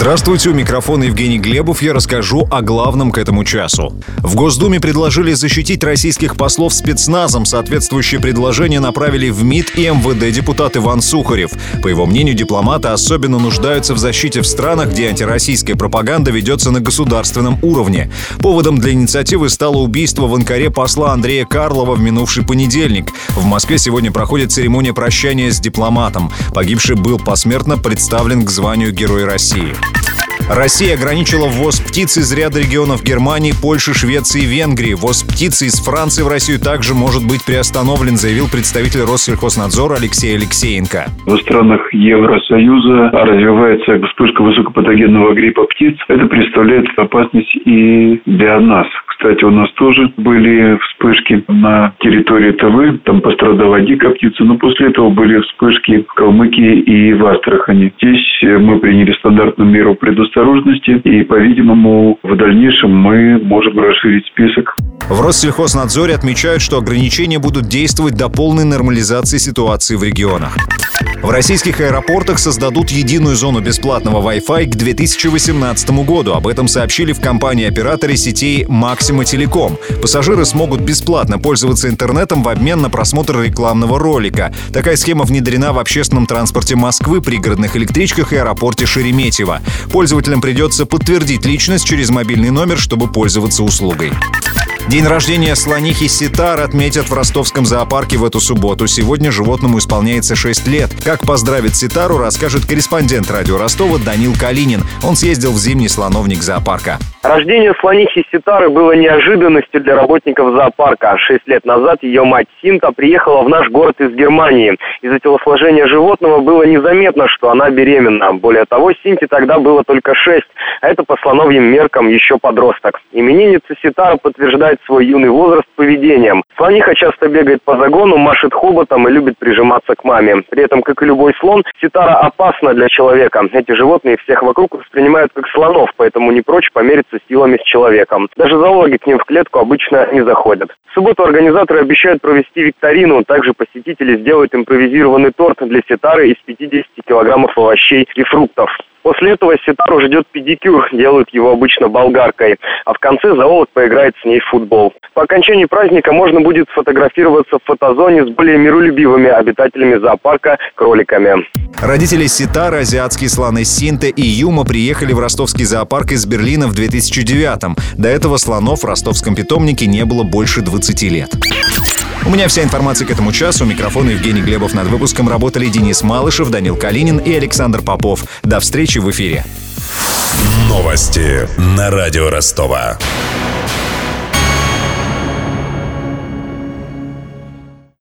Здравствуйте, у микрофона Евгений Глебов. Я расскажу о главном к этому часу. В Госдуме предложили защитить российских послов спецназом. Соответствующее предложение направили в МИД и МВД депутат Иван Сухарев. По его мнению, дипломаты особенно нуждаются в защите в странах, где антироссийская пропаганда ведется на государственном уровне. Поводом для инициативы стало убийство в Анкаре посла Андрея Карлова в минувший понедельник. В Москве сегодня проходит церемония прощания с дипломатом. Погибший был посмертно представлен к званию Героя России. Россия ограничила ввоз птиц из ряда регионов Германии, Польши, Швеции и Венгрии. Ввоз птицы из Франции в Россию также может быть приостановлен, заявил представитель Россельхознадзора Алексей Алексеенко. В странах Евросоюза развивается вспышка высокопатогенного гриппа птиц. Это представляет опасность и для нас. Кстати, у нас тоже были вспышки на территории ТВ, там пострадала дикая птица, но после этого были вспышки в Калмыкии и в Астрахани. Здесь мы приняли стандартную меру предосторожности, и, по-видимому, в дальнейшем мы можем расширить список. В Россельхознадзоре отмечают, что ограничения будут действовать до полной нормализации ситуации в регионах. В российских аэропортах создадут единую зону бесплатного Wi-Fi к 2018 году. Об этом сообщили в компании-операторе сетей Maxima Telecom. Пассажиры смогут бесплатно пользоваться интернетом в обмен на просмотр рекламного ролика. Такая схема внедрена в общественном транспорте Москвы, пригородных электричках и аэропорте Шереметьево. Пользователям придется подтвердить личность через мобильный номер, чтобы пользоваться услугой. День рождения слонихи Ситар отметят в ростовском зоопарке в эту субботу. Сегодня животному исполняется 6 лет. Как поздравить Ситару, расскажет корреспондент радио Ростова Данил Калинин. Он съездил в зимний слоновник зоопарка. Рождение слонихи Ситары было неожиданностью для работников зоопарка. Шесть лет назад ее мать Синта приехала в наш город из Германии. Из-за телосложения животного было незаметно, что она беременна. Более того, Синте тогда было только шесть, а это по слоновьим меркам еще подросток. Именинница Ситара подтверждает свой юный возраст поведением. Слониха часто бегает по загону, машет хоботом и любит прижиматься к маме. При этом, как и любой слон, Ситара опасна для человека. Эти животные всех вокруг воспринимают как слонов, поэтому не прочь помериться силами с человеком. Даже зоологи к ним в клетку обычно не заходят. В субботу организаторы обещают провести викторину. Также посетители сделают импровизированный торт для ситары из 50 килограммов овощей и фруктов. После этого ситару ждет педикюр, делают его обычно болгаркой, а в конце зоолог поиграет с ней в футбол. По окончании праздника можно будет сфотографироваться в фотозоне с более миролюбивыми обитателями зоопарка кроликами. Родители Ситара, азиатские слоны Синта и Юма приехали в ростовский зоопарк из Берлина в 2009-м. До этого слонов в ростовском питомнике не было больше 20 лет. У меня вся информация к этому часу. У микрофона Евгений Глебов над выпуском работали Денис Малышев, Данил Калинин и Александр Попов. До встречи в эфире. Новости на радио Ростова.